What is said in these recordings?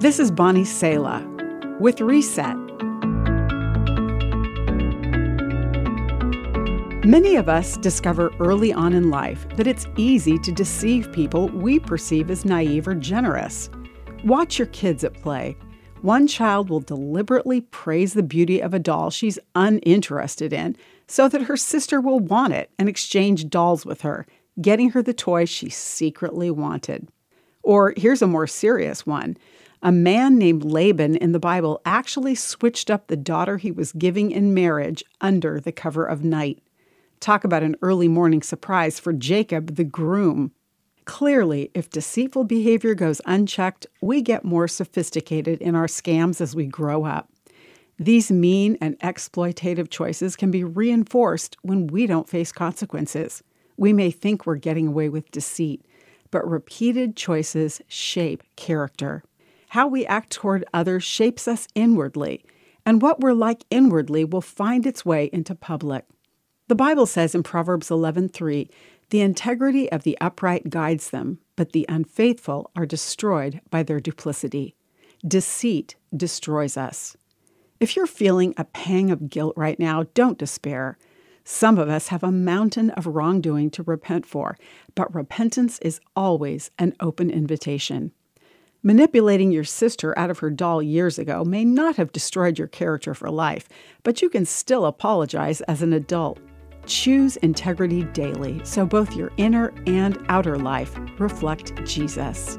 This is Bonnie Sala with Reset. Many of us discover early on in life that it's easy to deceive people we perceive as naive or generous. Watch your kids at play. One child will deliberately praise the beauty of a doll she's uninterested in so that her sister will want it and exchange dolls with her, getting her the toy she secretly wanted. Or here's a more serious one. A man named Laban in the Bible actually switched up the daughter he was giving in marriage under the cover of night. Talk about an early morning surprise for Jacob, the groom. Clearly, if deceitful behavior goes unchecked, we get more sophisticated in our scams as we grow up. These mean and exploitative choices can be reinforced when we don't face consequences. We may think we're getting away with deceit, but repeated choices shape character. How we act toward others shapes us inwardly, and what we're like inwardly will find its way into public. The Bible says in Proverbs 11:3, "The integrity of the upright guides them, but the unfaithful are destroyed by their duplicity." Deceit destroys us. If you're feeling a pang of guilt right now, don't despair. Some of us have a mountain of wrongdoing to repent for, but repentance is always an open invitation. Manipulating your sister out of her doll years ago may not have destroyed your character for life, but you can still apologize as an adult. Choose integrity daily so both your inner and outer life reflect Jesus.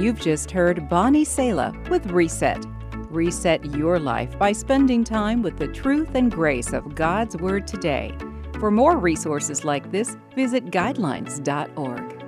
You've just heard Bonnie Sala with Reset. Reset your life by spending time with the truth and grace of God's Word today. For more resources like this, visit guidelines.org.